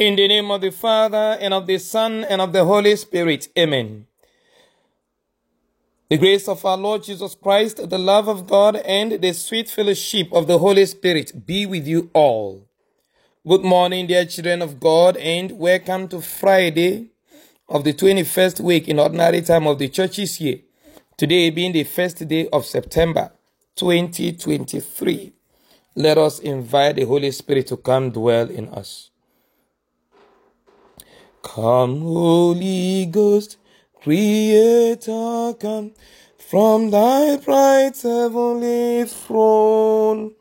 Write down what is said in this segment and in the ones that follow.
In the name of the Father, and of the Son, and of the Holy Spirit. Amen. The grace of our Lord Jesus Christ, the love of God, and the sweet fellowship of the Holy Spirit be with you all. Good morning, dear children of God, and welcome to Friday of the 21st week in ordinary time of the church's year. Today being the first day of September 2023. Let us invite the Holy Spirit to come dwell in us. Come, Holy Ghost, Creator, come from thy bright heavenly throne.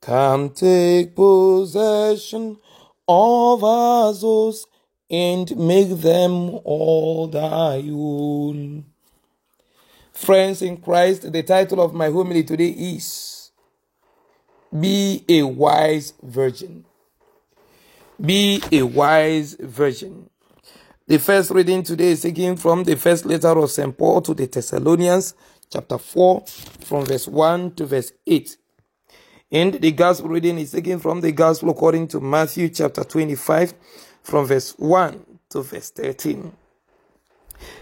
Come take possession of our souls and make them all thy own. Friends in Christ, the title of my homily today is Be a Wise Virgin. Be a wise virgin. The first reading today is taken from the first letter of St. Paul to the Thessalonians, chapter 4, from verse 1 to verse 8. And the gospel reading is taken from the gospel according to Matthew, chapter 25, from verse 1 to verse 13.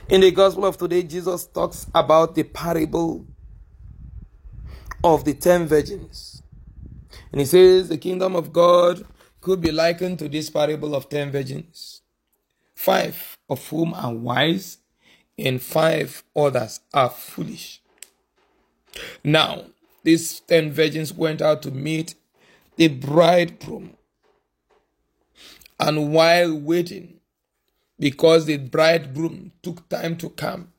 In the gospel of today, Jesus talks about the parable of the ten virgins. And he says the kingdom of God could be likened to this parable of ten virgins, five of whom are wise, and five others are foolish. Now, these ten virgins went out to meet the bridegroom. And while waiting, because the bridegroom took time to come,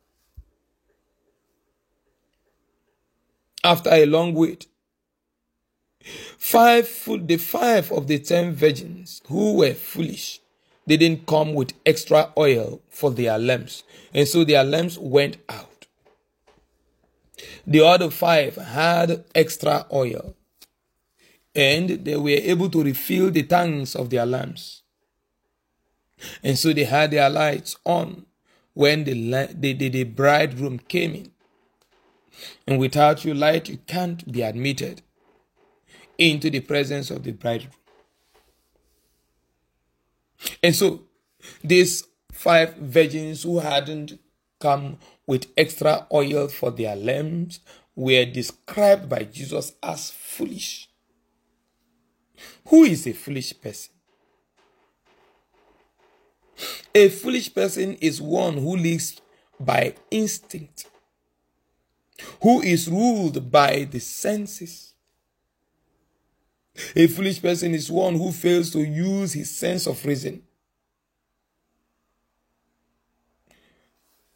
after a long wait, Five, the five of the ten virgins who were foolish they didn't come with extra oil for their lamps, and so their lamps went out. The other five had extra oil, and they were able to refill the tanks of their lamps. And so they had their lights on when the, the, the, the bridegroom came in. And without your light, you can't be admitted into the presence of the bridegroom. And so, these five virgins who hadn't come with extra oil for their lamps were described by Jesus as foolish. Who is a foolish person? A foolish person is one who lives by instinct, who is ruled by the senses a foolish person is one who fails to use his sense of reason.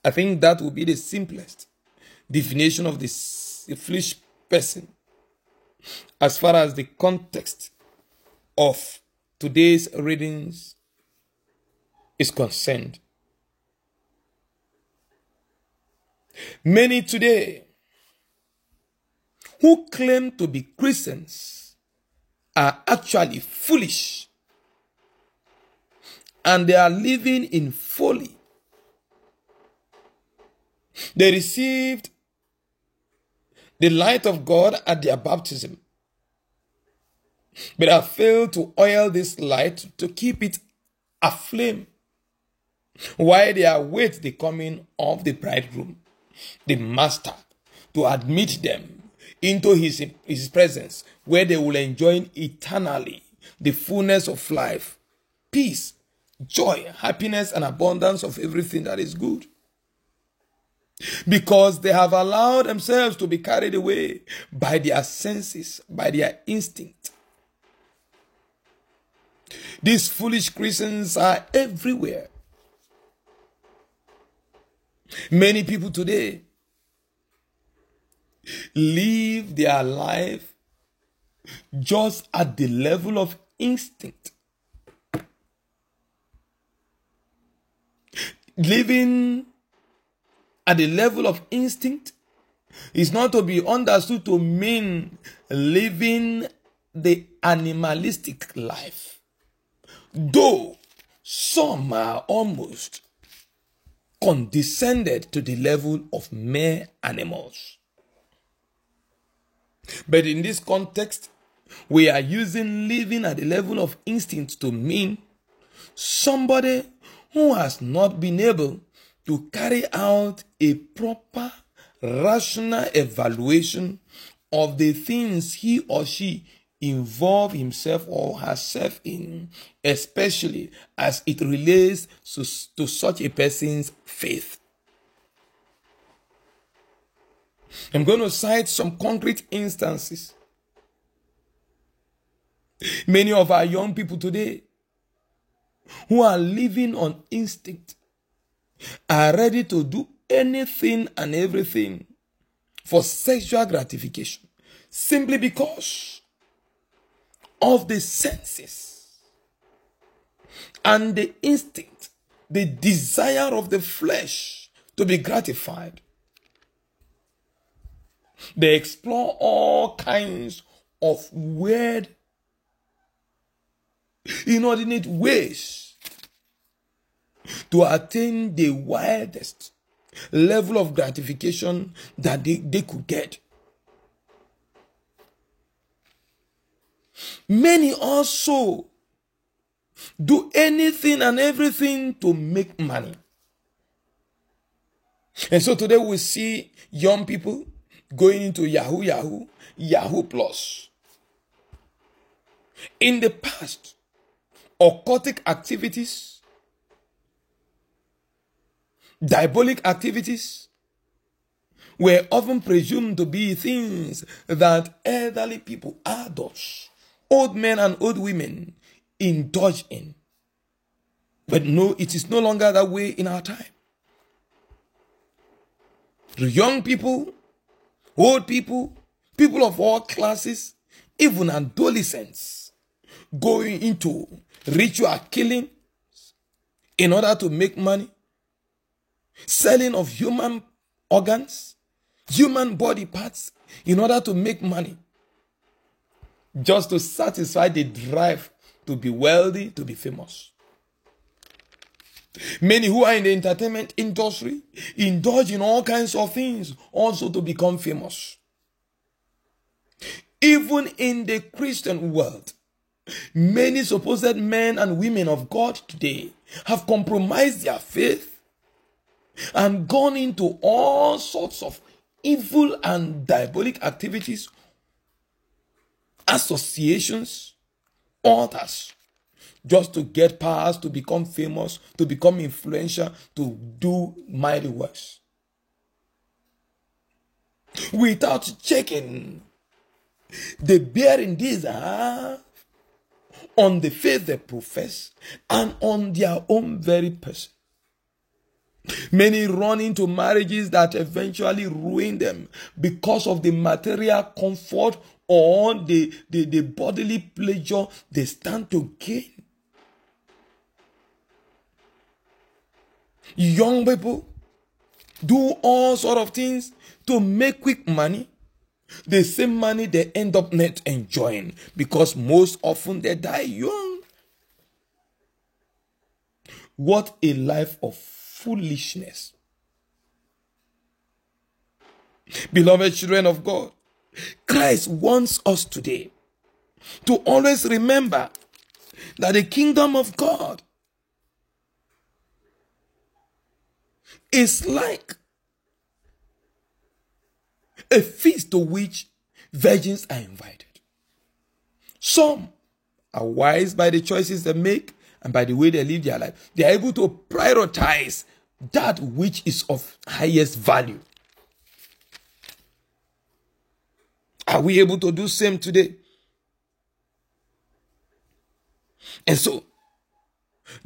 I think that would be the simplest definition of this foolish person as far as the context of today's readings is concerned. Many today who claim to be Christians are actually foolish. And they are living in folly. They received the light of God at their baptism, but have failed to oil this light to keep it aflame. While they await the coming of the bridegroom, the master, to admit them into his, his presence where they will enjoy eternally the fullness of life, peace, joy, happiness, and abundance of everything that is good. Because they have allowed themselves to be carried away by their senses, by their instinct. These foolish Christians are everywhere. Many people today live their life just at the level of instinct. Living at the level of instinct is not to be understood to mean living the animalistic life. Though some are almost condescended to the level of mere animals. But in this context, we are using living at the level of instinct to mean somebody who has not been able to carry out a proper rational evaluation of the things he or she involve himself or herself in, especially as it relates to, to such a person's faith. I'm going to cite some concrete instances. Many of our young people today who are living on instinct are ready to do anything and everything for sexual gratification simply because of the senses and the instinct, the desire of the flesh to be gratified. They explore all kinds of weird, inordinate ways to attain the wildest level of gratification that they, they could get. Many also do anything and everything to make money. And so today we see young people going into Yahoo Yahoo, Yahoo Plus. In the past, occultic activities, diabolic activities were often presumed to be things that elderly people, adults, old men and old women indulge in. But no, it is no longer that way in our time. The young people old people, people of all classes, even adolescents going into ritual killing in order to make money, selling of human organs, human body parts in order to make money, just to satisfy the drive to be wealthy, to be famous. Many who are in the entertainment industry indulge in all kinds of things also to become famous. Even in the Christian world, many supposed men and women of God today have compromised their faith and gone into all sorts of evil and diabolic activities, associations, altars just to get powers, to become famous, to become influential, to do mighty works. Without checking the bearing these have on the faith they profess and on their own very person. Many run into marriages that eventually ruin them because of the material comfort or the, the, the bodily pleasure they stand to gain. Young people do all sort of things to make quick money the same money they end up not enjoying because most often they die young. What a life of foolishness. Beloved children of god christ wants us today to always remember that the kingdom of god is like a feast to which virgins are invited. Some are wise by the choices they make and by the way they live their life. They are able to prioritize that which is of highest value. Are we able to do same today? And so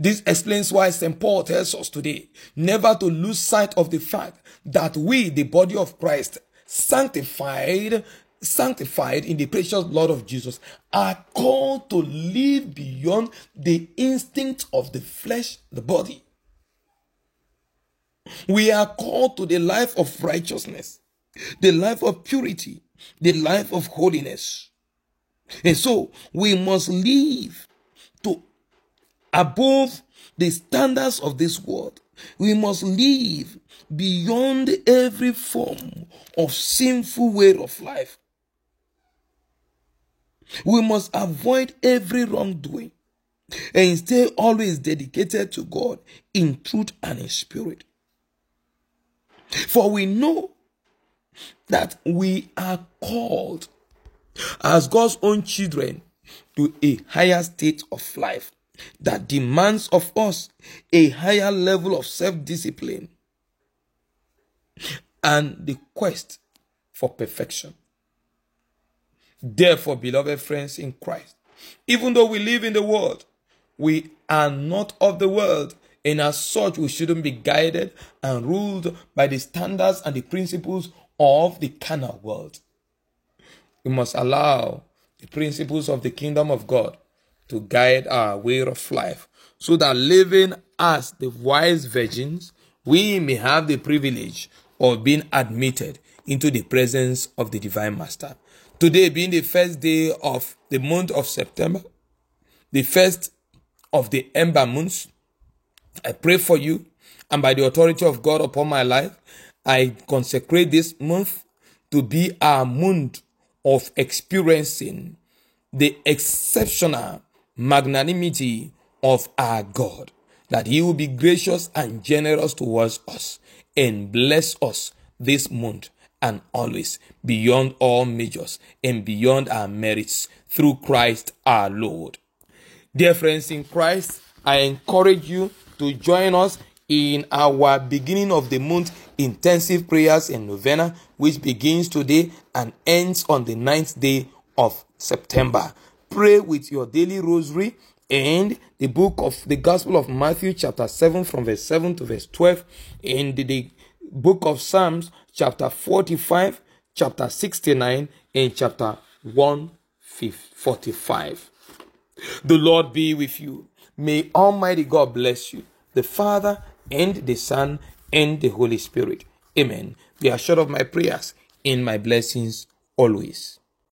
this explains why St. Paul tells us today never to lose sight of the fact that we, the body of Christ, sanctified, sanctified in the precious blood of Jesus, are called to live beyond the instinct of the flesh, the body. We are called to the life of righteousness, the life of purity, the life of holiness. And so we must live above the standards of this world. We must live beyond every form of sinful way of life. We must avoid every wrongdoing. and stay always dedicated to God in truth and in spirit. For we know that we are called as God's own children to a higher state of life that demands of us a higher level of self discipline and the quest for perfection. Therefore, beloved friends in Christ, even though we live in the world, we are not of the world, and as such, we shouldn't be guided and ruled by the standards and the principles of the carnal world. We must allow the principles of the kingdom of God to guide our way of life so that living as the wise virgins, we may have the privilege of being admitted into the presence of the divine master. Today being the first day of the month of September, the first of the ember months, I pray for you and by the authority of God upon my life, I consecrate this month to be a month of experiencing the exceptional magnanimity of our God, that He will be gracious and generous towards us and bless us this month and always beyond all measures and beyond our merits through Christ our Lord. Dear friends in Christ, I encourage you to join us in our beginning of the month intensive prayers and novena, which begins today and ends on the ninth day of September. Pray with your daily rosary and the book of the Gospel of Matthew, chapter 7, from verse 7 to verse 12, and the book of Psalms, chapter 45, chapter 69, and chapter 145. The Lord be with you. May Almighty God bless you, the Father and the Son and the Holy Spirit. Amen. Be assured of my prayers and my blessings always.